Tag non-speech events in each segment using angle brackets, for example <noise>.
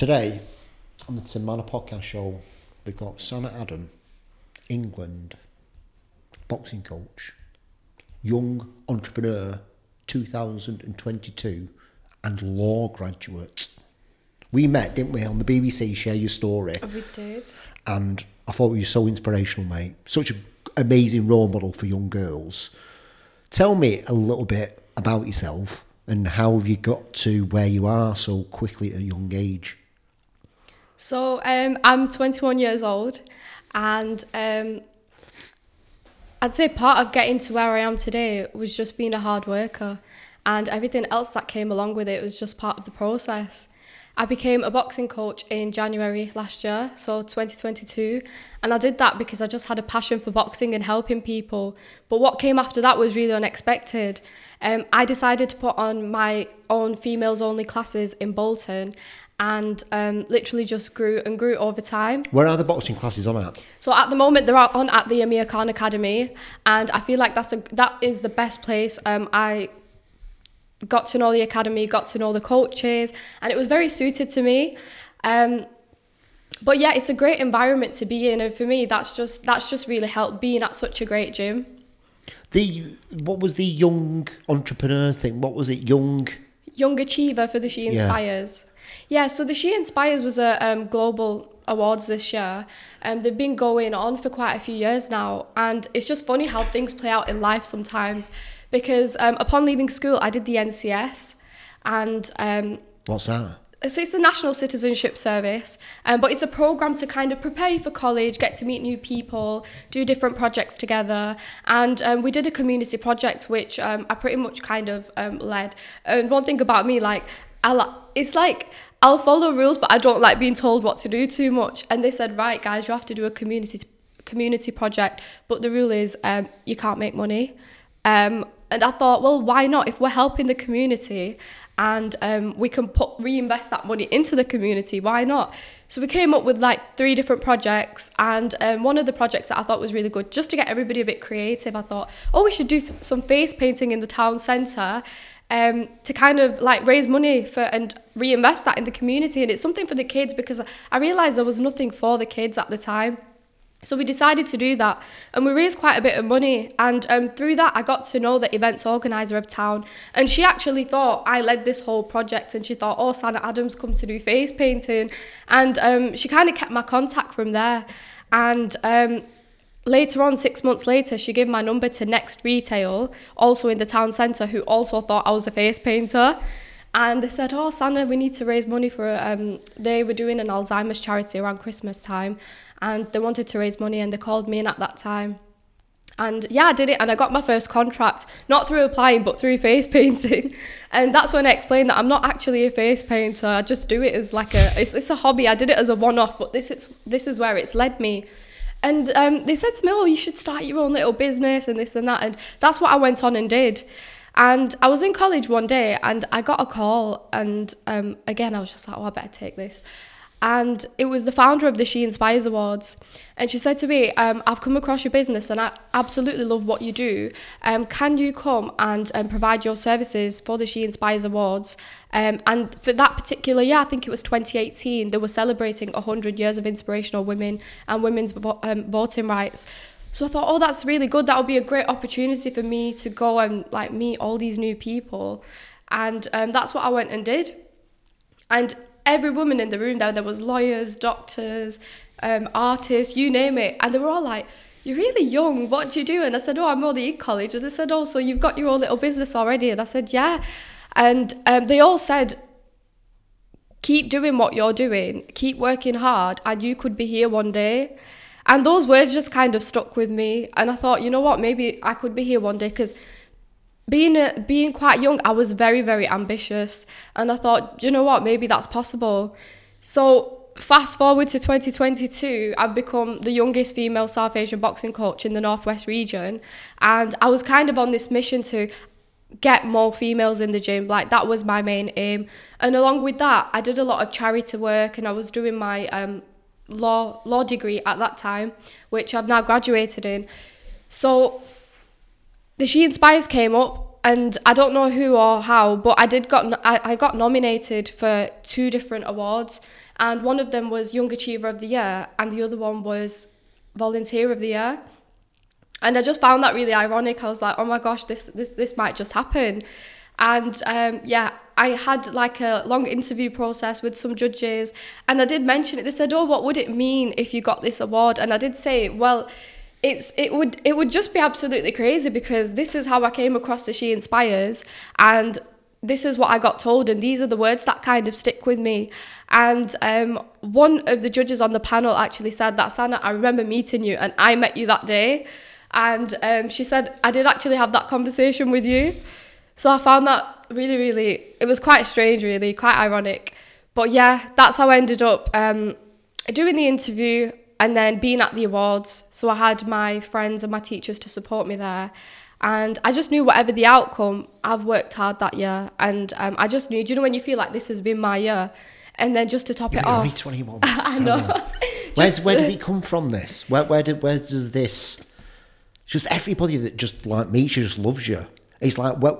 Today, on the Tim Manor podcast show, we've got Sana Adam, England, boxing coach, young entrepreneur, 2022, and law graduate. We met, didn't we, on the BBC, Share Your Story. Oh, we did. And I thought you were so inspirational, mate. Such an amazing role model for young girls. Tell me a little bit about yourself and how have you got to where you are so quickly at a young age? So um, I'm 21 years old, and um, I'd say part of getting to where I am today was just being a hard worker, and everything else that came along with it was just part of the process. I became a boxing coach in January last year, so 2022, and I did that because I just had a passion for boxing and helping people. But what came after that was really unexpected. Um, I decided to put on my own females only classes in Bolton, and um, literally just grew and grew over time. Where are the boxing classes on at? So at the moment they're on at the Amir Khan Academy, and I feel like that's a, that is the best place. Um, I got to know the academy, got to know the coaches, and it was very suited to me. Um, but yeah, it's a great environment to be in, and for me, that's just that's just really helped being at such a great gym. The what was the young entrepreneur thing? What was it? Young young achiever for the She Inspires. Yeah. Yeah, so the She Inspires was a um, global awards this year. Um, they've been going on for quite a few years now, and it's just funny how things play out in life sometimes. Because um, upon leaving school, I did the NCS, and um, what's that? So it's the National Citizenship Service, um, but it's a program to kind of prepare you for college, get to meet new people, do different projects together. And um, we did a community project, which um, I pretty much kind of um, led. And one thing about me, like, I, it's like I'll follow rules, but I don't like being told what to do too much. And they said, right, guys, you have to do a community community project, but the rule is um, you can't make money. Um, and I thought, well, why not? If we're helping the community and um, we can put reinvest that money into the community, why not? So we came up with like three different projects, and um, one of the projects that I thought was really good, just to get everybody a bit creative, I thought, oh, we should do some face painting in the town centre um, to kind of like raise money for and reinvest that in the community. And it's something for the kids because I realised there was nothing for the kids at the time. So we decided to do that and we raised quite a bit of money. And um, through that, I got to know the events organiser of town. And she actually thought I led this whole project and she thought, oh, Sana Adams come to do face painting. And um, she kind of kept my contact from there. And um, Later on, six months later, she gave my number to Next Retail, also in the town centre, who also thought I was a face painter. And they said, Oh, Sana, we need to raise money for. Um, they were doing an Alzheimer's charity around Christmas time, and they wanted to raise money, and they called me in at that time. And yeah, I did it, and I got my first contract, not through applying, but through <laughs> face painting. And that's when I explained that I'm not actually a face painter. I just do it as like a, it's, it's a hobby. I did it as a one-off, but this is this is where it's led me. And um, they said to me, oh, you should start your own little business and this and that. And that's what I went on and did. And I was in college one day and I got a call. And um, again, I was just like, oh, I better take this and it was the founder of the She Inspires Awards. And she said to me, um, I've come across your business and I absolutely love what you do. Um, can you come and um, provide your services for the She Inspires Awards? Um, and for that particular year, I think it was 2018, they were celebrating 100 years of inspirational women and women's um, voting rights. So I thought, oh, that's really good. That would be a great opportunity for me to go and like meet all these new people. And um, that's what I went and did. And every woman in the room there, there was lawyers, doctors, um, artists, you name it. And they were all like, you're really young, what do you do? And I said, oh, I'm only in college. And they said, oh, so you've got your own little business already? And I said, yeah. And um, they all said, keep doing what you're doing, keep working hard, and you could be here one day. And those words just kind of stuck with me. And I thought, you know what, maybe I could be here one day because being a, being quite young, I was very very ambitious, and I thought, you know what, maybe that's possible. So fast forward to 2022, I've become the youngest female South Asian boxing coach in the Northwest region, and I was kind of on this mission to get more females in the gym. Like that was my main aim, and along with that, I did a lot of charity work, and I was doing my um, law law degree at that time, which I've now graduated in. So the She Inspires came up, and I don't know who or how, but I did got I, I got nominated for two different awards, and one of them was Young Achiever of the Year, and the other one was Volunteer of the Year. And I just found that really ironic. I was like, oh my gosh, this this this might just happen. And um, yeah, I had like a long interview process with some judges, and I did mention it. They said, "Oh, what would it mean if you got this award?" And I did say, "Well." It's it would it would just be absolutely crazy because this is how I came across the She Inspires and this is what I got told, and these are the words that kind of stick with me. And um, one of the judges on the panel actually said that Sana, I remember meeting you, and I met you that day. And um, she said, I did actually have that conversation with you. So I found that really, really, it was quite strange, really, quite ironic. But yeah, that's how I ended up um, doing the interview and then being at the awards. So I had my friends and my teachers to support me there. And I just knew whatever the outcome, I've worked hard that year. And um, I just knew, do you know when you feel like this has been my year? And then just to top You're it off. <laughs> 21. I know. <laughs> Where's, where does it come from, this? Where, where, did, where does this... Just everybody that just like me, you just loves you. It's like, where,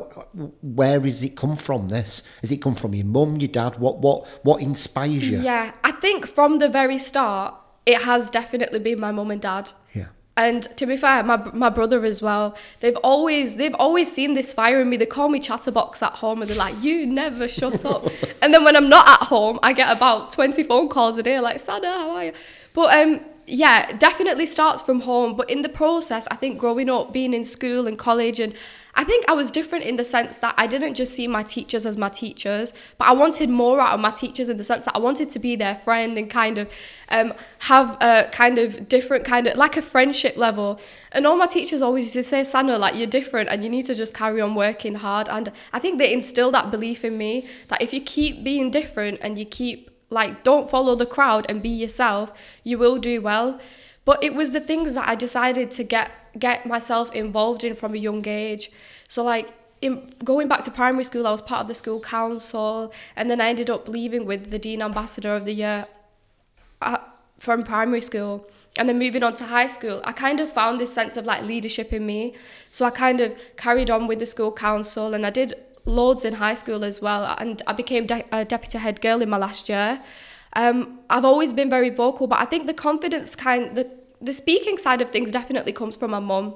where is it come from, this? Has it come from your mum, your dad? What, what, what inspires you? Yeah, I think from the very start, it has definitely been my mum and dad. Yeah. And to be fair, my my brother as well. They've always they've always seen this fire in me. They call me chatterbox at home, and they're like, "You never shut up." <laughs> and then when I'm not at home, I get about twenty phone calls a day, like, "Sana, how are you?" But um, yeah, definitely starts from home. But in the process, I think growing up, being in school and college, and I think I was different in the sense that I didn't just see my teachers as my teachers, but I wanted more out of my teachers in the sense that I wanted to be their friend and kind of um, have a kind of different kind of like a friendship level. And all my teachers always used to say, Sana, like you're different and you need to just carry on working hard. And I think they instilled that belief in me that if you keep being different and you keep like don't follow the crowd and be yourself, you will do well. But it was the things that I decided to get get myself involved in from a young age. So like in, going back to primary school, I was part of the school council, and then I ended up leaving with the dean ambassador of the year at, from primary school. And then moving on to high school, I kind of found this sense of like leadership in me. So I kind of carried on with the school council, and I did loads in high school as well. And I became de- a deputy head girl in my last year. Um, I've always been very vocal, but I think the confidence kind the the speaking side of things definitely comes from my mum.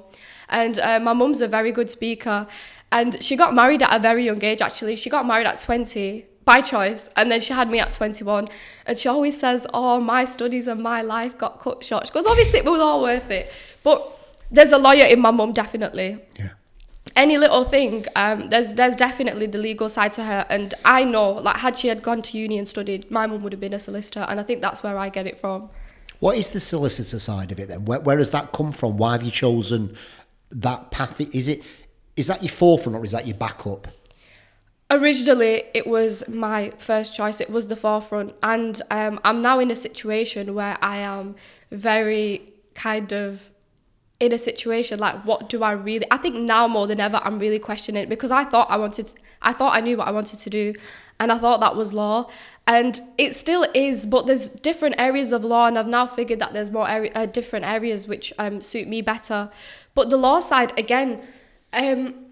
And uh, my mum's a very good speaker. And she got married at a very young age, actually. She got married at 20 by choice. And then she had me at 21. And she always says, Oh, my studies and my life got cut short. She goes, Obviously, it was all worth it. But there's a lawyer in my mum, definitely Yeah. any little thing, um, there's there's definitely the legal side to her, and I know like had she had gone to uni and studied, my mum would have been a solicitor, and I think that's where I get it from. What is the solicitor side of it then? Where, where has that come from? Why have you chosen that path? Is it is that your forefront or is that your backup? Originally, it was my first choice. It was the forefront, and um, I'm now in a situation where I am very kind of in a situation like, what do I really? I think now more than ever, I'm really questioning it because I thought I wanted, I thought I knew what I wanted to do, and I thought that was law, and it still is. But there's different areas of law, and I've now figured that there's more area, uh, different areas which um, suit me better. But the law side again. Um,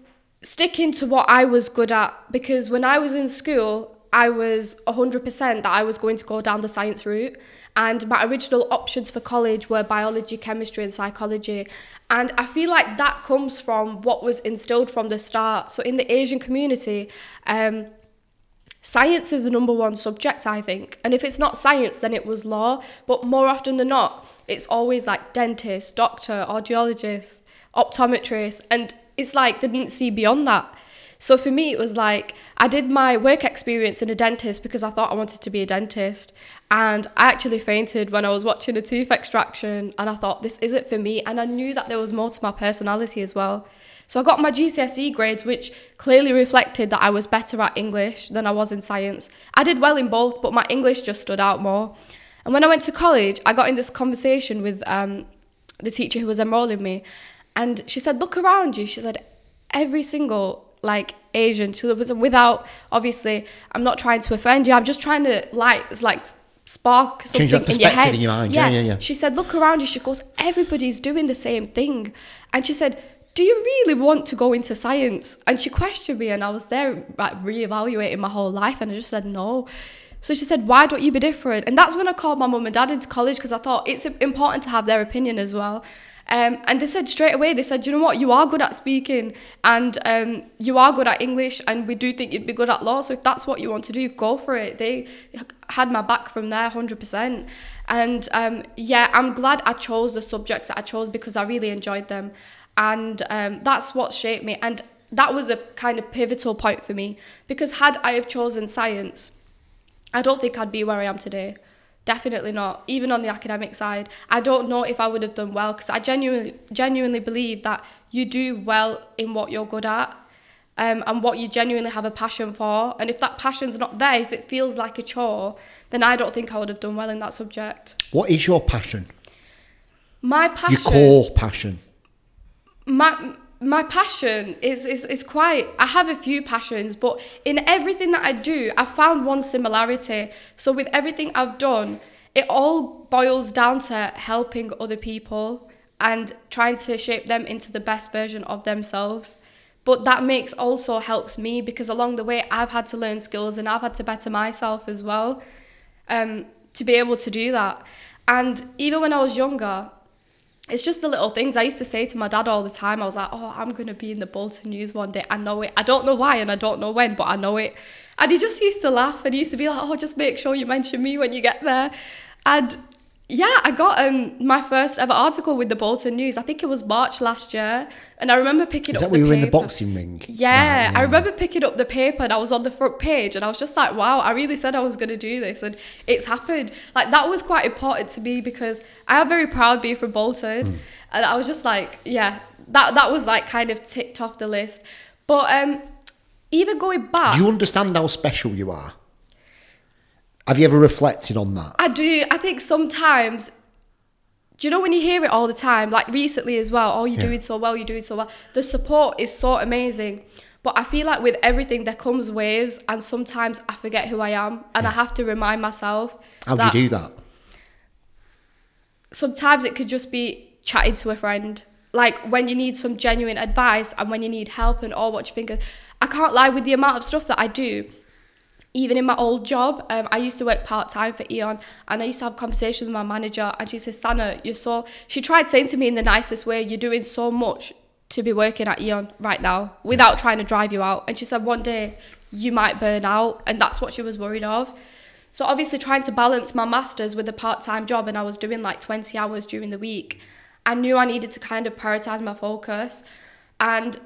sticking to what I was good at because when I was in school, I was 100% that I was going to go down the science route. And my original options for college were biology, chemistry, and psychology. And I feel like that comes from what was instilled from the start. So in the Asian community, um, science is the number one subject, I think. And if it's not science, then it was law. But more often than not, it's always like dentist, doctor, audiologist, optometrist. And it's like they didn't see beyond that. So for me, it was like I did my work experience in a dentist because I thought I wanted to be a dentist. And I actually fainted when I was watching a tooth extraction. And I thought, this isn't for me. And I knew that there was more to my personality as well. So I got my GCSE grades, which clearly reflected that I was better at English than I was in science. I did well in both, but my English just stood out more. And when I went to college, I got in this conversation with um, the teacher who was enrolling me. And she said, Look around you. She said, Every single like Asian, was without, obviously, I'm not trying to offend you. I'm just trying to like, like, spark something Change that in your perspective head. in your mind. Yeah, yeah, yeah. She said, Look around you. She goes, Everybody's doing the same thing. And she said, Do you really want to go into science? And she questioned me, and I was there like, reevaluating my whole life, and I just said, No. So she said, Why don't you be different? And that's when I called my mum and dad into college because I thought it's important to have their opinion as well. Um, and they said straight away, they said, you know what, you are good at speaking and um, you are good at English, and we do think you'd be good at law. So if that's what you want to do, go for it. They had my back from there 100%. And um, yeah, I'm glad I chose the subjects that I chose because I really enjoyed them. And um, that's what shaped me. And that was a kind of pivotal point for me because had I have chosen science, I don't think I'd be where I am today. Definitely not. Even on the academic side, I don't know if I would have done well because I genuinely, genuinely believe that you do well in what you're good at, um, and what you genuinely have a passion for. And if that passion's not there, if it feels like a chore, then I don't think I would have done well in that subject. What is your passion? My passion. Your core passion. My my passion is, is is quite I have a few passions, but in everything that I do, I found one similarity. So with everything I've done, it all boils down to helping other people and trying to shape them into the best version of themselves. But that makes also helps me because along the way I've had to learn skills and I've had to better myself as well um, to be able to do that. And even when I was younger, it's just the little things I used to say to my dad all the time. I was like, oh, I'm going to be in the Bolton News one day. I know it. I don't know why and I don't know when, but I know it. And he just used to laugh and he used to be like, oh, just make sure you mention me when you get there. And yeah, I got um my first ever article with the Bolton News. I think it was March last year, and I remember picking Is up. that when we were in the boxing ring? Yeah, Right, I remember picking up the paper and I was on the front page and I was just like, wow, I really said I was going to do this and it's happened. Like that was quite important to me because I am very proud being from Bolton Hmm. and I was just like, yeah, that that was like kind of ticked off the list. But um even going back, Do you understand how special you are? Have you ever reflected on that? I do. I think sometimes, do you know when you hear it all the time, like recently as well? Oh, you're Yeah. doing so well. You're doing so well. The support is so amazing. But I feel like with everything there comes waves, and sometimes I forget who I am, and I have to remind myself. How do you do that? Sometimes it could just be chatting to a friend, like when you need some genuine advice and when you need help and all what you think. Of. I can't lie with the amount of stuff that I do even in my old job, um, I used to work part time for E.ON, and I used to have conversations with my manager, and she says, "Sana, you're so." She tried saying to me in the nicest way, "You're doing so much to be working at E.ON right now, without trying to drive you out." And she said, "One day you might burn out," and that's what she was worried of. So obviously, trying to balance my masters with a part time job, and I was doing like 20 hours during the week. I knew I needed to kind of prioritize my focus, and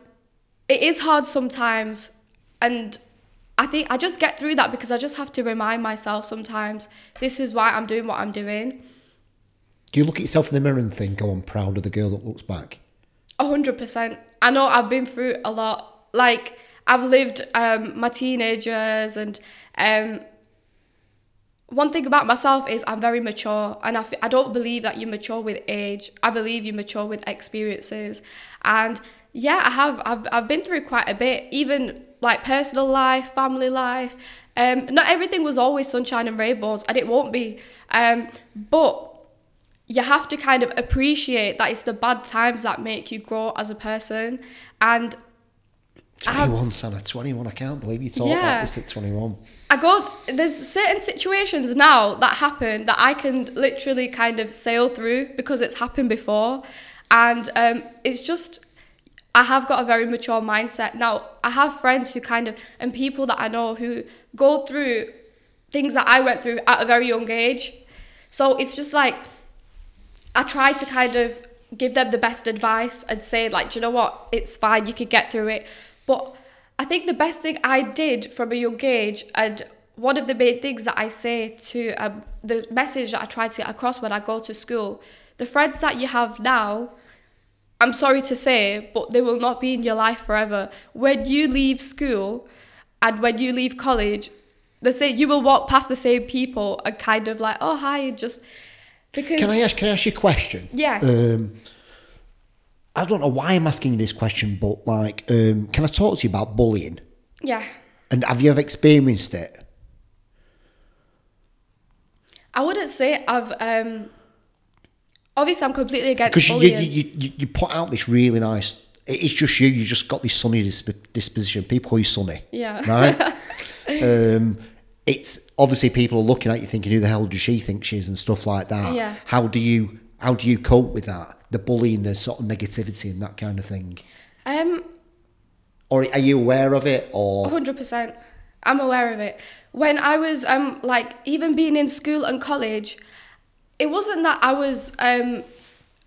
it is hard sometimes, and I think I just get through that because I just have to remind myself sometimes this is why I'm doing what I'm doing. Do you look at yourself in the mirror and think, oh, I'm proud of the girl that looks back? A hundred percent. I know I've been through a lot. Like I've lived um, my teenagers, and um, one thing about myself is I'm very mature, and I, f- I don't believe that you mature with age. I believe you mature with experiences, and yeah, I have. I've I've been through quite a bit, even like personal life, family life. Um, not everything was always sunshine and rainbows, and it won't be. Um, but you have to kind of appreciate that it's the bad times that make you grow as a person. And I have- 21, Sana, 21. I can't believe you talk Yeah. like this at 21. I go, there's certain situations now that happen that I can literally kind of sail through because it's happened before. And um, it's just, I have got a very mature mindset. Now, I have friends who kind of, and people that I know who go through things that I went through at a very young age. So it's just like, I try to kind of give them the best advice and say, like, do you know what? It's fine, you could get through it. But I think the best thing I did from a young age, and one of the main things that I say to um, the message that I try to get across when I go to school, the friends that you have now, I'm sorry to say, but they will not be in your life forever. When you leave school and when you leave college, the same you will walk past the same people and kind of like, oh hi, just because Can I ask? Can I ask you a question? Yeah. Um, I don't know why I'm asking you this question, but like, um, can I talk to you about bullying? yeah. And have you ever experienced it? I wouldn't say I've um obviously I'm completely against Because you, you, you, you put out this really nice. It's just you. You just got this sunny disp- disposition. People call you sunny. Yeah. Right. <laughs> um, it's obviously people are looking at you thinking, who the hell does she think she is, and stuff like that. Yeah. How do you how do you cope with that? The bullying, the sort of negativity, and that kind of thing. Um, Or are you aware of it? Or hundred percent. I'm aware of it. When I was um like even being in school and college, it wasn't that I was um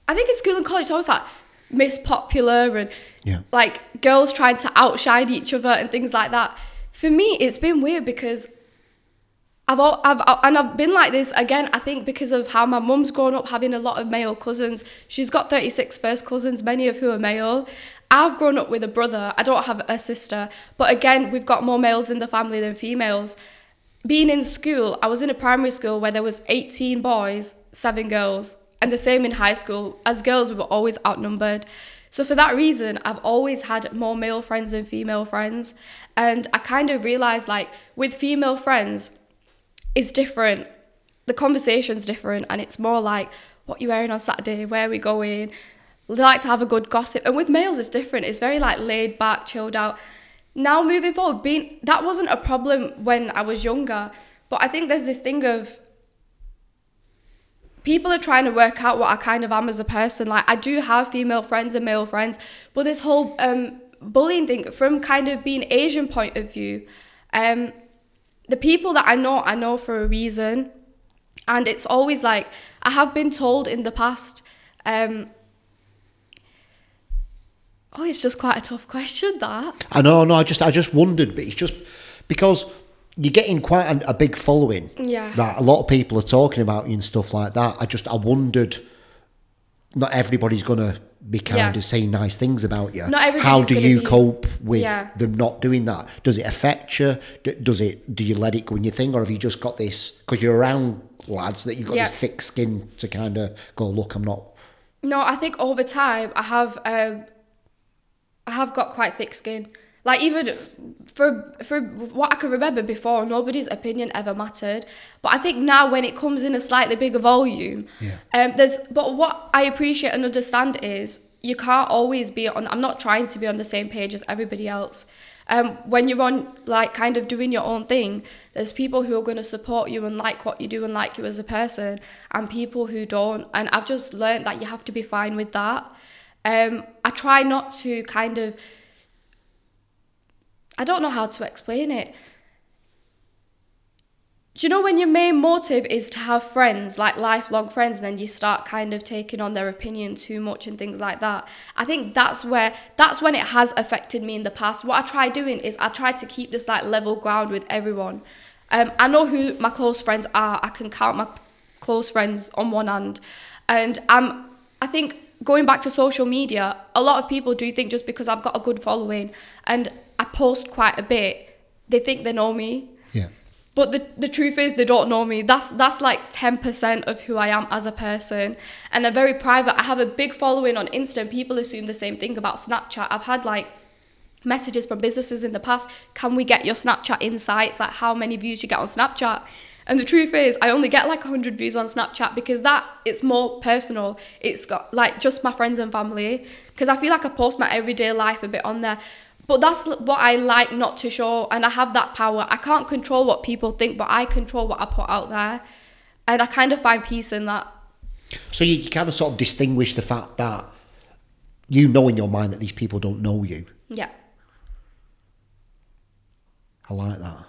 I think in school and college I was like Miss Popular and Yeah. like girls trying to outshine each other and things like that. For me, it's been weird because I've, al- I've and I've been like this again. I think because of how my mum's grown up having a lot of male cousins. She's got 36 first cousins, many of who are male. I've grown up with a brother. I don't have a sister, but again, we've got more males in the family than females. Being in school, I was in a primary school where there was 18 boys, seven girls, and the same in high school. As girls, we were always outnumbered. So for that reason, I've always had more male friends than female friends, and I kind of realized like with female friends, it's different. The conversation's different, and it's more like what you wearing on Saturday, where are we going. They like to have a good gossip, and with males, it's different. It's very like laid back, chilled out. Now moving forward, being that wasn't a problem when I was younger, but I think there's this thing of people are trying to work out what I kind of am as a person. Like I do have female friends and male friends, but this whole um, bullying thing from kind of being Asian point of view, um, the people that I know, I know for a reason, and it's always like I have been told in the past. Um, oh, it's just quite a tough question that. I know, no, I just I just wondered, but it's just because you're getting quite a, a big following. Yeah. Right, a lot of people are talking about you and stuff like that. I just I wondered. Not everybody's gonna be kind Yeah. of saying nice things about you. Not How do you be- cope with Yeah. them not doing that? Does it affect you? D- Does it? Do you let it go in your thing, or have you just got this? Because you're around lads that you've got Yeah. this thick skin to kind of go. Look, I'm not. No, I think over time I have um, I have got quite thick skin. Like even for for what I can remember before, nobody's opinion ever mattered. But I think now when it comes in a slightly bigger volume, Yeah. um, there's. But what I appreciate and understand is you can't always be on. I'm not trying to be on the same page as everybody else. Um, when you're on like kind of doing your own thing, there's people who are going to support you and like what you do and like you as a person, and people who don't. And I've just learned that you have to be fine with that. Um, I try not to kind of. I don't know how to explain it. Do you know when your main motive is to have friends, like lifelong friends, and then you start kind of taking on their opinion too much and things like that? I think that's where that's when it has affected me in the past. What I try doing is I try to keep this like level ground with everyone. Um, I know who my close friends are. I can count my close friends on one hand, and I'm. I think going back to social media, a lot of people do think just because I've got a good following and I post quite a bit, they think they know me. Yeah. But the, the truth is they don't know me. That's that's like 10% of who I am as a person. And they're very private. I have a big following on Insta and people assume the same thing about Snapchat. I've had like messages from businesses in the past, can we get your Snapchat insights? Like how many views you get on Snapchat? And the truth is I only get like 100 views on Snapchat because that it's more personal. It's got like just my friends and family because I feel like I post my everyday life a bit on there. But that's what I like not to show, and I have that power. I can't control what people think, but I control what I put out there. And I kind of find peace in that. So you, you kind of sort of distinguish the fact that you know in your mind that these people don't know you. Yeah. I like that.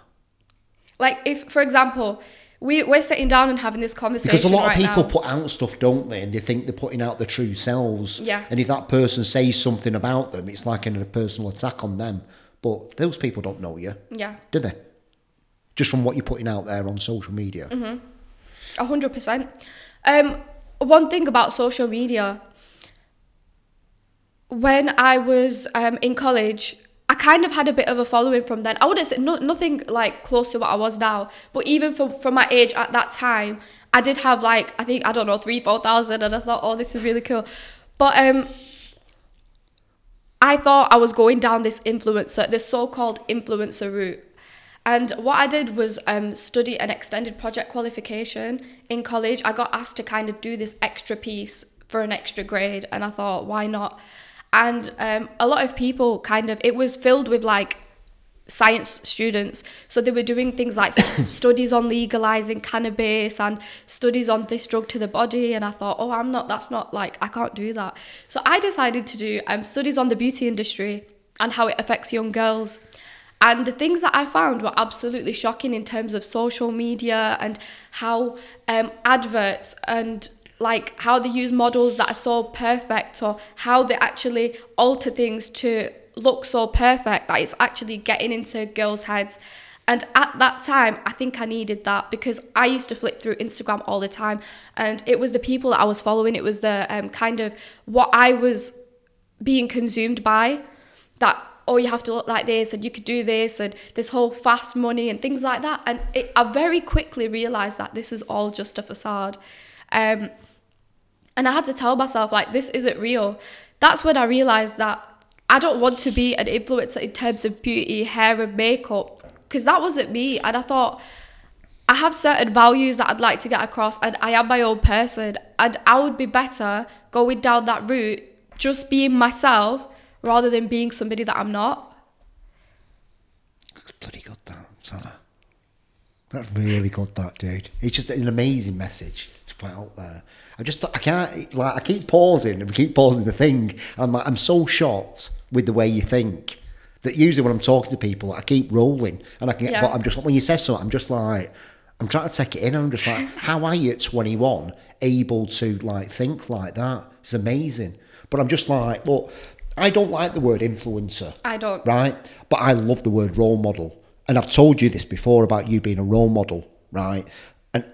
Like, if, for example, we, we're sitting down and having this conversation. Because a lot right of people now. put out stuff, don't they? And they think they're putting out their true selves. Yeah. And if that person says something about them, it's like a personal attack on them. But those people don't know you, Yeah. do they? Just from what you're putting out there on social media. Mm-hmm. A hundred percent. Um, one thing about social media. When I was um, in college, I kind of had a bit of a following from then. I wouldn't say no, nothing like close to what I was now, but even from from my age at that time, I did have like I think I don't know three four thousand, and I thought, oh, this is really cool. But um, I thought I was going down this influencer, this so-called influencer route. And what I did was um, study an extended project qualification in college. I got asked to kind of do this extra piece for an extra grade, and I thought, why not? And um, a lot of people kind of, it was filled with like science students. So they were doing things like <coughs> studies on legalizing cannabis and studies on this drug to the body. And I thought, oh, I'm not, that's not like, I can't do that. So I decided to do um, studies on the beauty industry and how it affects young girls. And the things that I found were absolutely shocking in terms of social media and how um, adverts and like how they use models that are so perfect or how they actually alter things to look so perfect that it's actually getting into girls' heads. And at that time, I think I needed that because I used to flip through Instagram all the time, and it was the people that I was following. It was the um, kind of what I was being consumed by that oh you have to look like this and you could do this and this whole fast money and things like that and it, i very quickly realized that this is all just a facade um, and i had to tell myself like this isn't real that's when i realized that i don't want to be an influencer in terms of beauty hair and makeup because that wasn't me and i thought I have certain values that I'd like to get across, and I am my own person, and I would be better going down that route, just being myself rather than being somebody that I'm not. That's bloody good, that, Sana. That's really good, that, dude. It's just an amazing message to put out there. I just, I can't, like, I keep pausing and we keep pausing the thing. I'm like, I'm so shocked with the way you think that usually when I'm talking to people, I keep rolling and I can get, Yeah. but I'm just, when you say something, I'm just like, I'm trying to take it in and I'm just like, <laughs> how are you at 21 able to like think like that? It's amazing. But I'm just like, well, I don't like the word influencer I don't. right? But I love the word role model. And I've told you this before about you being a role model, right? And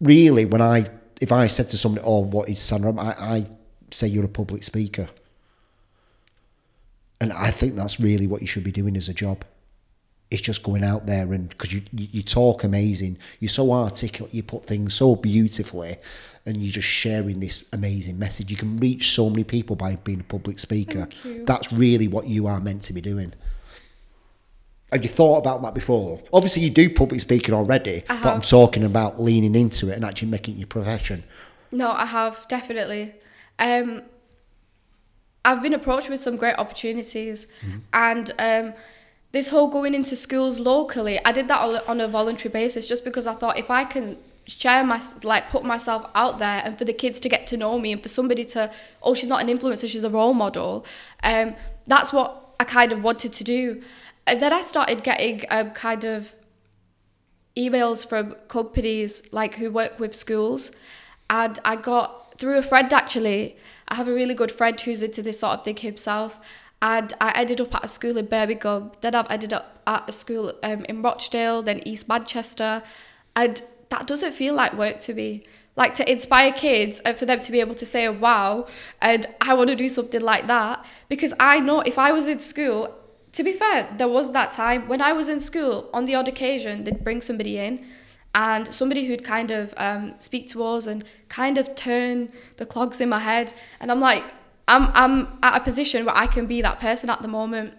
really, when I, if I said to somebody, oh, what is Sana? I, I say you're a public speaker. And I think that's really what you should be doing as a job. It's just going out there and because you, you you talk amazing, you're so articulate, you put things so beautifully, and you're just sharing this amazing message. You can reach so many people by being a public speaker. That's really what you are meant to be doing. Have you thought about that before? Obviously, you do public speaking already, but I'm talking about leaning into it and actually making it your profession. No, I have definitely. Um, I've been approached with some great opportunities, and um, this whole going into schools locally, I did that on a- voluntary basis just because I thought if I can share my like put myself out there and for the kids to get to know me and for somebody to oh she's not an influencer she's a role model um that's what I kind of wanted to do then I started getting um, kind of emails from companies like who work with schools. And I got through a friend actually. I have a really good friend who's into this sort of thing himself. And I ended up at a school in Birmingham. Then I've ended up at a school um, in Rochdale then East Manchester. And that doesn't feel like work to me. Like to inspire kids and for them to be able to say wow and I want to do something like that. Because I know if I was in school to be fair, there was that time when I was in school, on the odd occasion, they'd bring somebody in and somebody who'd kind of um, speak to us and kind of turn the clogs in my head. And I'm like, I'm, I'm at a position where I can be that person at the moment.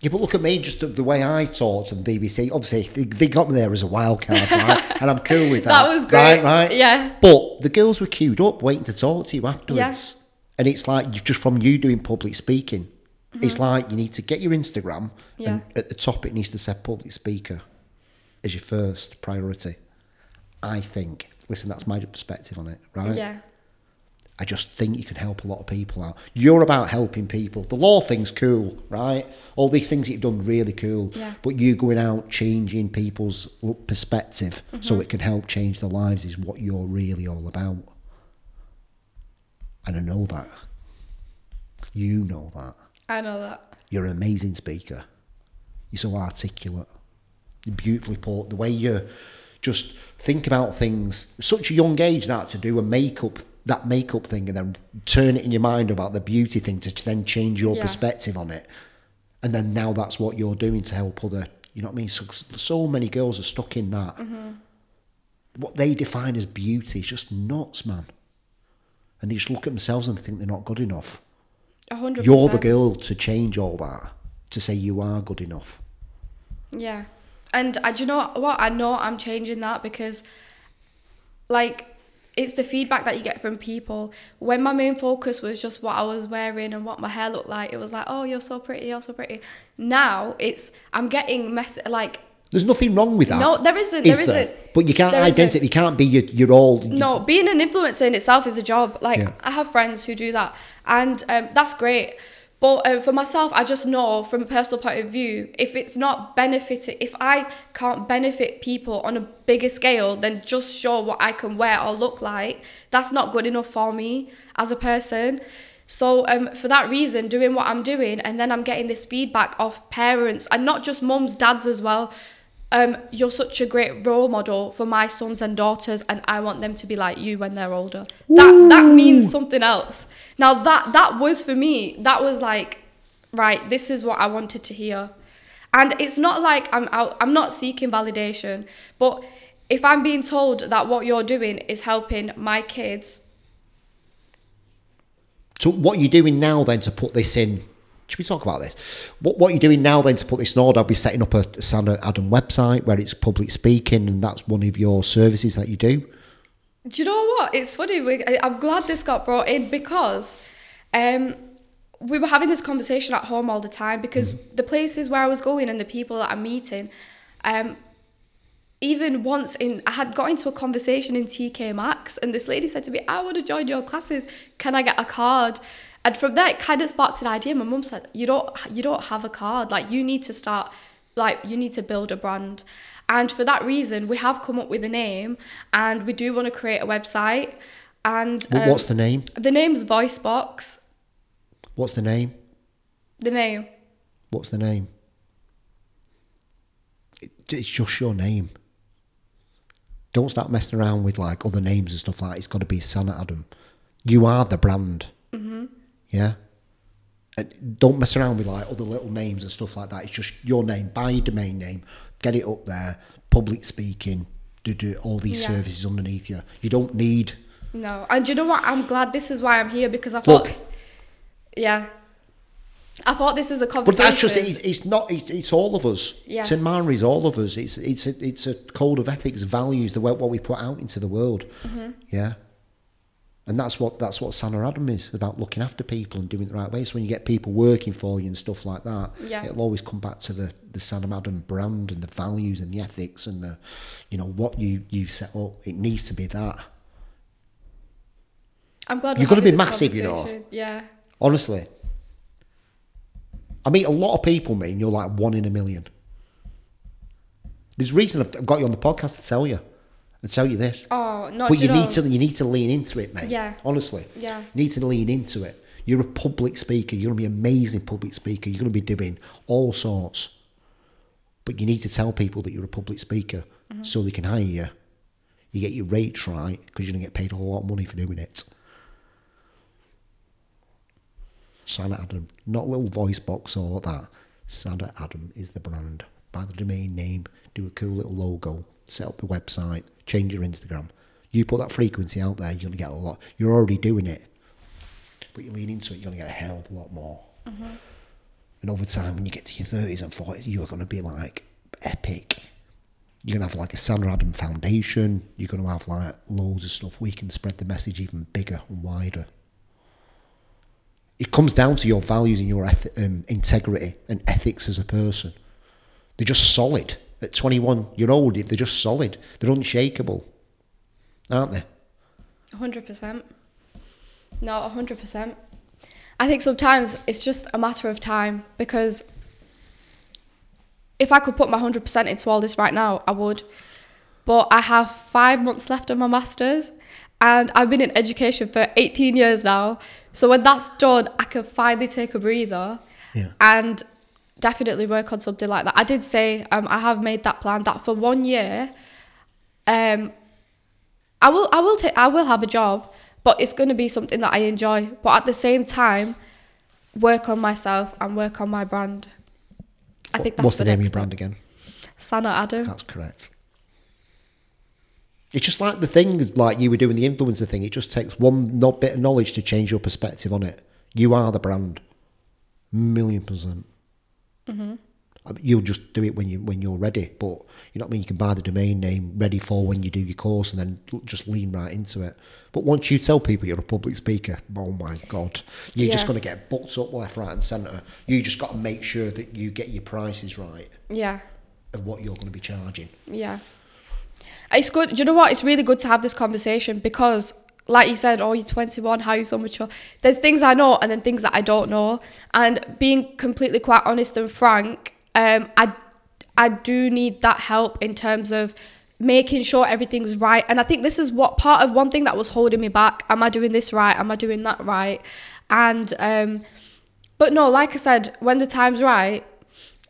Yeah, but look at me, just the, the way I talk to the BBC. Obviously, they, they got me there as a wild card, right? <laughs> and I'm cool with that. That was great, Right, right? yeah. But the girls were queued up waiting to talk to you afterwards. And it's like, you've just from you doing public speaking, it's like you need to get your Instagram, Mm-hmm. Yeah. and at the top it needs to say public speaker as your first priority. I think. Listen, that's my perspective on it, right? Yeah. I just think you can help a lot of people out. You're about helping people. The law thing's cool, right? All these things you've done really cool. Yeah. But you going out changing people's perspective so it can help change their lives is what you're really all about. And I know that. You know that. I know that. You're an amazing speaker. You're so articulate. You're beautifully put. The way you just think about things, such a young age that to do a makeup, that makeup thing, and then turn it in your mind about the beauty thing to then change your Yeah. perspective on it. And then now that's what you're doing to help other, you know what I mean? So, so many girls are stuck in that. Mm-hmm. What they define as beauty is just nuts, man. And they just look at themselves and think they're not good enough. A hundred You're the girl to change all that, to say you are good enough. Yeah. And uh, do you know what? I know I'm changing that because, like, it's the feedback that you get from people. When my main focus was just what I was wearing and what my hair looked like, it was like, oh, you're so pretty, you're so pretty. Now it's I'm getting mess like There's nothing wrong with that. no, there isn't, is there there? isn't. But you can't There identify. You can't be your, your all. No, being an influencer in itself is a job. Like Yeah. I have friends who do that, and um, that's great. But um, for myself, I just know from a personal point of view, if it's not benefiting, if I can't benefit people on a bigger scale than just show what I can wear or look like, that's not good enough for me as a person. So um, for that reason, doing what I'm doing, and then I'm getting this feedback of parents, and not just mums, dads as well. Um, you're such a great role model for my sons and daughters, and I want them to be like you when they're older. That that means something else. Now that that was for me. That was like, right. This is what I wanted to hear, and it's not like I'm out. I'm not seeking validation, but if I'm being told that what you're doing is helping my kids, So what are you're doing now then to put this in? Should we talk about this? What what you're doing now then to put this in order? I'll be setting up a Sana Adam website where it's public speaking, and that's one of your services that you do. Do you know what? It's funny. We, I'm glad this got brought in because um, we were having this conversation at home all the time because the places where I was going and the people that I'm meeting, um, even once in, I had got into a conversation in TK Maxx and this lady said to me, I want to join your classes. Can I get a card? And from there, it kind of sparked an idea. My mum said, you don't, you don't have a card. Like you need to start, like you need to build a brand. And for that reason, we have come up with a name and we do want to create a website. And um, what's the name? the name's Voicebox. What's the name? The name. What's the name? It, it's just your name. Don't start messing around with like other names and stuff like that. It's got to be Sana Adam. You are the brand. Mm-hmm. Yeah. And don't mess around with like other little names and stuff like that. It's just your name. Buy your domain name. Get it up there. Public speaking. Do do all these Yeah. services underneath you. You don't need. No. And do you know what? I'm glad this is why I'm here because I thought, Look. yeah. I thought this is a conversation. But that's just it, it's not it's, it's all of us. Yes. Tamara is all of us. It's it's a, it's a code of ethics, values, the way what we put out into the world. Mm-hmm. Yeah, and that's what that's what Sana Adam is about looking after people and doing it the right way. So when you get people working for you and stuff like that, Yeah. it'll always come back to the the Sana Adam brand and the values and the ethics and the you know what you you've set up. It needs to be that. I'm glad You're we're gonna be massive, you know. Yeah. Honestly. I meet a lot of people, mate, and you're like one in a million. There's a reason I've got you on the podcast to tell you, and tell you this. Oh no. but you need to you need to lean into it, mate. Yeah. Honestly. Yeah. You need to lean into it. You're a public speaker. You're gonna be an amazing public speaker. You're gonna be doing all sorts. But you need to tell people that you're a public speaker Mm-hmm. so they can hire you. You get your rates right because you're gonna get paid a lot of money for doing it. Sana Adam, not little voice box or that. Sana Adam is the brand. Buy the domain name, do a cool little logo, set up the website, change your Instagram. You put that frequency out there, you're gonna get a lot. You're already doing it, but you lean into it, you're gonna get a hell of a lot more. And over time, when you get to your thirties and forties, you are gonna be like epic. You're gonna have like a Sana Adam Foundation. You're gonna have like loads of stuff. We can spread the message even bigger and wider it comes down to your values and your eth- um, integrity and ethics as a person. They're just solid. At 21 year old, they're just solid. They're unshakable, aren't they? hundred percent. No, hundred percent. I think sometimes it's just a matter of time because if I could put my hundred percent into all this right now, I would. But I have five months left on my masters, and I've been in education for eighteen years now. So when that's done, I can finally take a breather Yeah. and definitely work on something like that. I did say um, I have made that plan that for one year, um, I will I will take I will have a job, but it's going to be something that I enjoy. But at the same time, work on myself and work on my brand. I think that's What's the, name of your brand again? Sana Adam. That's correct. It's just like the thing, like you were doing the influencer thing. It just takes one not bit of knowledge to change your perspective on it. You are the brand, million percent. Mm-hmm. You'll just do it when you when you're ready. But you know what I mean. You can buy the domain name ready for when you do your course, and then just lean right into it. But once you tell people you're a public speaker, oh my god, you're just going to get booked up left, right, and centre. You just got to make sure that you get your prices right Yeah. of what you're going to be charging. Yeah. It's good. Do you know what? It's really good to have this conversation because, like you said, oh, you're 21, how are you so mature? There's things I know and then things that I don't know. And being completely quite honest and frank, um, I, I do need that help in terms of making sure everything's right. And I think this is what part of one thing that was holding me back. Am I doing this right? Am I doing that right? And, um, but no, like I said, when the time's right,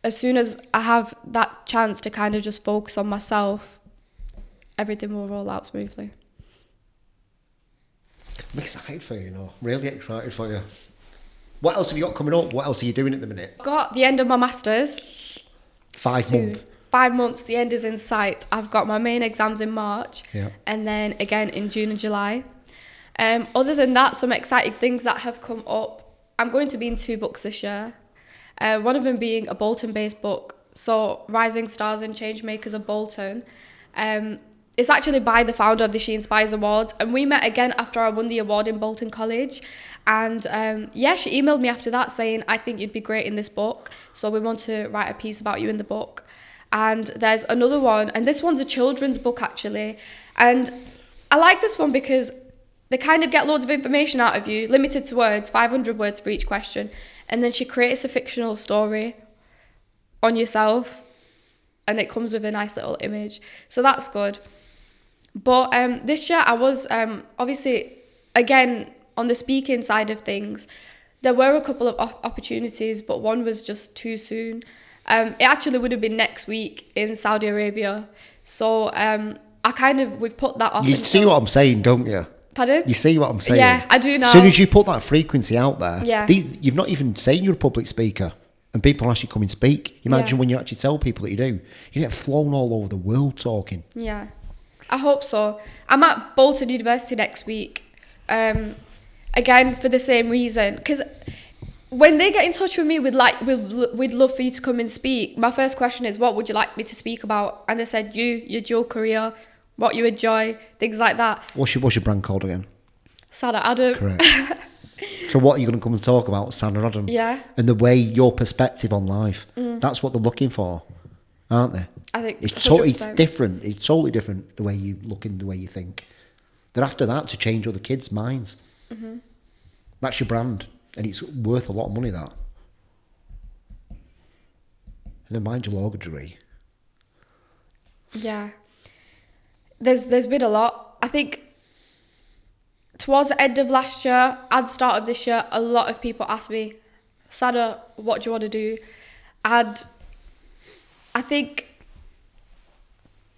as soon as I have that chance to kind of just focus on myself, everything will roll out smoothly. I'm excited for you, you know. Really excited for you. What else have you got coming up? What else are you doing at the minute? Got the end of my masters. Five soon. months. Five months. The end is in sight. I've got my main exams in March, Yeah. and then again in June and July. Um, other than that, some exciting things that have come up. I'm going to be in two books this year. Uh, one of them being a Bolton-based book, so Rising Stars and Changemakers of Bolton. Um, it's actually by the founder of the She Inspires Awards, and we met again after I won the award in Bolton College. And um, yeah, she emailed me after that saying, "I think you'd be great in this book, so we want to write a piece about you in the book." And there's another one, and this one's a children's book actually, and I like this one because they kind of get loads of information out of you, limited to words, 500 words for each question, and then she creates a fictional story on yourself, and it comes with a nice little image. So that's good. But um, this year, I was um, obviously, again, on the speaking side of things, there were a couple of op- opportunities, but one was just too soon. Um, it actually would have been next week in Saudi Arabia. So um, I kind of, we've put that off. You until- see what I'm saying, don't you? Pardon? You see what I'm saying? Yeah, I do now. As soon as you put that frequency out there, Yeah. these, you've not even saying you're a public speaker, and people actually come and speak. Imagine Yeah. when you actually tell people that you do, you get flown all over the world talking. Yeah, I hope so. I'm at Bolton University next week. Um, again for the same reason, because when they get in touch with me with like, we'd, we'd love for you to come and speak. My first question is, what would you like me to speak about? And they said, you, your dual career, what you enjoy, things like that. What's your, what's your brand called again? Sana Adam. Correct. <laughs> so what are you going to come and talk about, Sana Adam? Yeah. And the way your perspective on life. That's what they're looking for, aren't they? I think It's, to- it's different. It's totally different the way you look and the way you think. They're after that to change other kids' minds. Mm-hmm. That's your brand, and it's worth a lot of money. That. And then mind your law degree. Yeah. There's there's been a lot. I think towards the end of last year and start of this year, a lot of people asked me, Sana, what do you want to do? And I think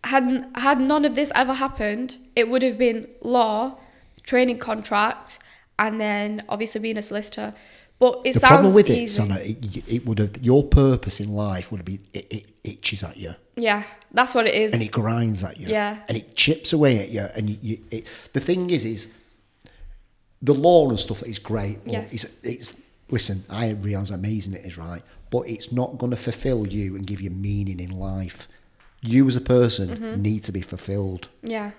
had had none of this ever happened, it would have been law, training contract, and then obviously being a solicitor. But it the sounds problem with it. Sana, it, it would have your purpose in life would be it, it itches at you Yeah, that's what it is. and it grinds at you. Yeah. And it chips away at you. And you, you, it, the thing is, is the law and stuff is great. Yes. It's, it's, listen, I realise how amazing it is, right? But it's not going to fulfil you and give you meaning in life. You as a person Mm-hmm. need to be fulfilled. yeah.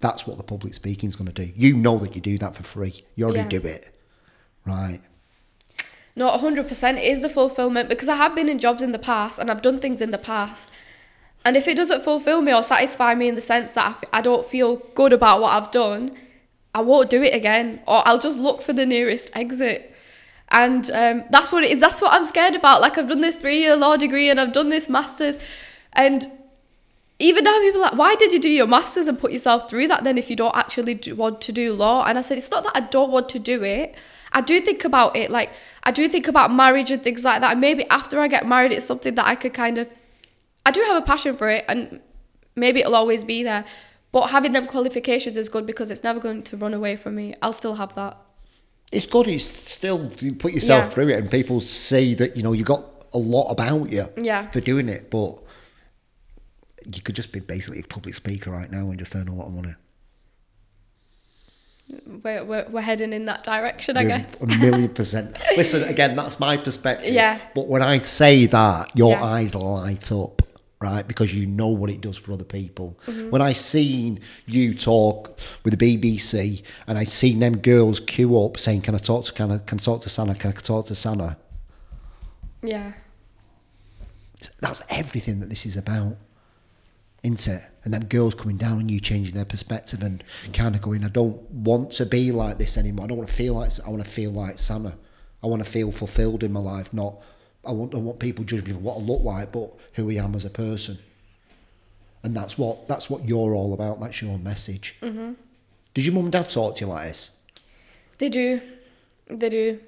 That's what the public speaking is going to do. You know that you do that for free. You already Yeah. do it, right? No, 100% is the fulfillment because I have been in jobs in the past and I've done things in the past. And if it doesn't fulfill me or satisfy me in the sense that I don't feel good about what I've done, I won't do it again or I'll just look for the nearest exit. And um, that's what it is. That's what I'm scared about. Like, I've done this three year law degree and I've done this master's. And even now, people are like, why did you do your master's and put yourself through that then if you don't actually do, want to do law? And I said, it's not that I don't want to do it. I do think about it. Like, I do think about marriage and things like that. And maybe after I get married, it's something that I could kind of, I do have a passion for it and maybe it'll always be there. But having them qualifications is good because it's never going to run away from me. I'll still have that. It's good. It's still put yourself Yeah. through it, and people see that you know you got a lot about you Yeah. for doing it. But you could just be basically a public speaker right now and just earn a lot of money. we're, we're, we're heading in that direction, I guess. A million percent. <laughs> Listen, again, that's my perspective. Yeah. But when I say that, your Yeah. eyes light up, right? Because you know what it does for other people. Mm-hmm. When I seen you talk with the BBC and I seen them girls queue up saying, Can I talk to can I can I talk to Sana? Can I talk to Sana? Yeah. That's everything that this is about. Isn't it? And them girls coming down on you, changing their perspective and kind of going, I don't want to be like this anymore. I don't want to feel like I want to feel like Sana. I want to feel fulfilled in my life. Not I want I want people judge me for what I look like, but who I am as a person. And that's what that's what you're all about. That's your message. Mm-hmm. Did your mum and dad talk to you like this? They do. They do.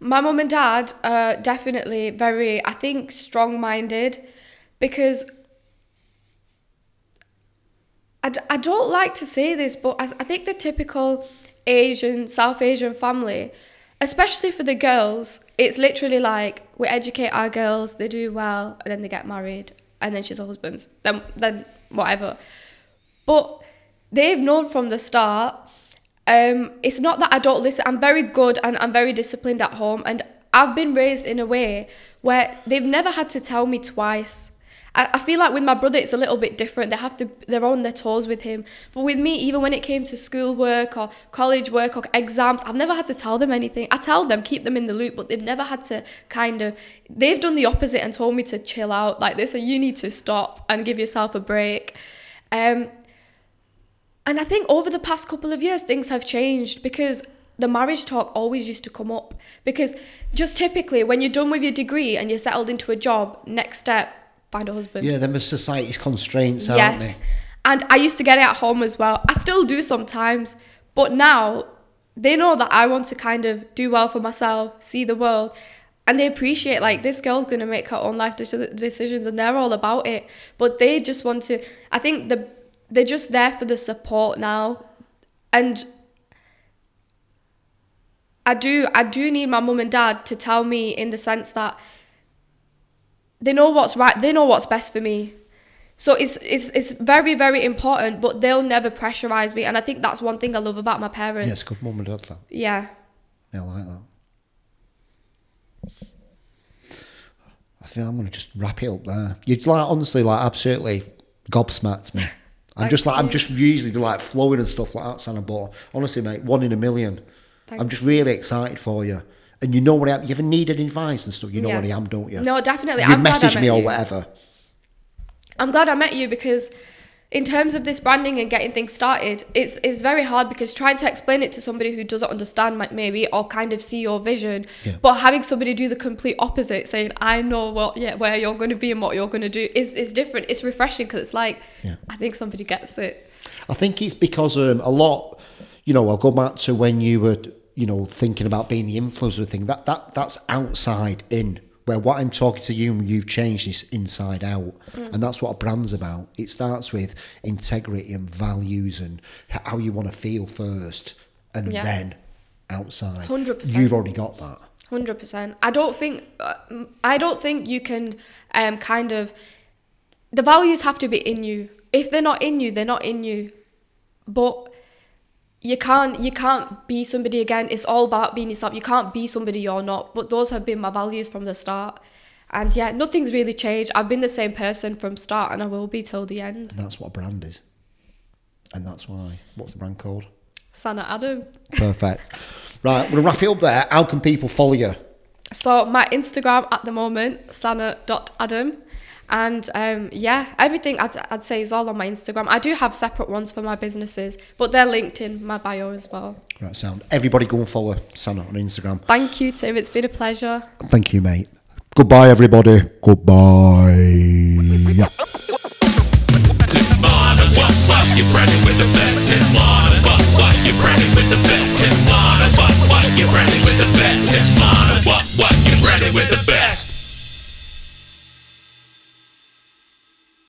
My mum and dad are definitely very, I think, strong minded because I, d- I don't like to say this, but I, I think the typical Asian, South Asian family, especially for the girls, it's literally like we educate our girls, they do well, and then they get married, and then she's a husband, then, then whatever. But they've known from the start um, it's not that I don't listen. I'm very good and I'm very disciplined at home, and I've been raised in a way where they've never had to tell me twice. I, I feel like with my brother, it's a little bit different. They have to, they're on their toes with him. But with me, even when it came to school work or college work or exams, I've never had to tell them anything. I tell them, keep them in the loop, but they've never had to kind of, they've done the opposite and told me to chill out like this, so you need to stop and give yourself a break. Um, and I think over the past couple of years, things have changed because the marriage talk always used to come up. Because just typically, when you're done with your degree and you're settled into a job, next step, find a husband. Yeah, them are society's constraints, aren't yes. they? And I used to get it at home as well. I still do sometimes. But now they know that I want to kind of do well for myself, see the world. And they appreciate, like, this girl's going to make her own life decisions and they're all about it. But they just want to, I think the they're just there for the support now. And I do I do need my mum and dad to tell me in the sense that they know what's right, they know what's best for me. So it's it's it's very very important, but they'll never pressurize me, and I think that's one thing I love about my parents. Yes, good mum and dad. That. Yeah, Yeah, I like that. I think I'm gonna just wrap it up there. You'd like honestly like absolutely gobsmacked me. I'm just like I'm just usually like flowing and stuff like that, Sana. But honestly, mate, one in a million. Thank I'm just really excited for you. And you know what I am. You ever needed advice and stuff? You know Yeah. what I am, don't you? No, definitely. You I'm message me or you. whatever. I'm glad I met you because in terms of this branding and getting things started, it's it's very hard because trying to explain it to somebody who doesn't understand might maybe or kind of see your vision, Yeah. but having somebody do the complete opposite, saying I know what yeah where you're going to be and what you're going to do is is different. It's refreshing because it's like Yeah. I think somebody gets it. I think it's because um, a lot, you know, I'll go back to when you were, you know, thinking about being the influencer thing. That that that's outside in. Where what I'm talking to you and you've changed is inside out, and that's what a brand's about. It starts with integrity and values and how you want to feel first, and Yeah. then outside. 100%. You've already got that. Hundred percent. I don't think uh, I don't think you can um kind of the values have to be in you. If they're not in you, they're not in you. But you can't you can't be somebody again. It's all about being yourself. You can't be somebody you're not. But those have been my values from the start. And yeah, nothing's really changed. I've been the same person from start and I will be till the end. And that's what a brand is. And that's why. What's the brand called? Sana Adam. Perfect. right, we'll wrap it up there. How can people follow you? So my Instagram at the moment, sana.adam. And um, yeah, everything I'd, I'd say is all on my Instagram. I do have separate ones for my businesses, but they're linked in my bio as well. Right, sound. Everybody go and follow Sana on Instagram. Thank you, Tim. It's been a pleasure. Thank you, mate. Goodbye, everybody. Goodbye. Yeah. Timana, what, what, you're branding with the best. Timana, what, what, you're branding with the best. Timana, what, what, you're branding with the best. Timana, what, what, you're branding with the best.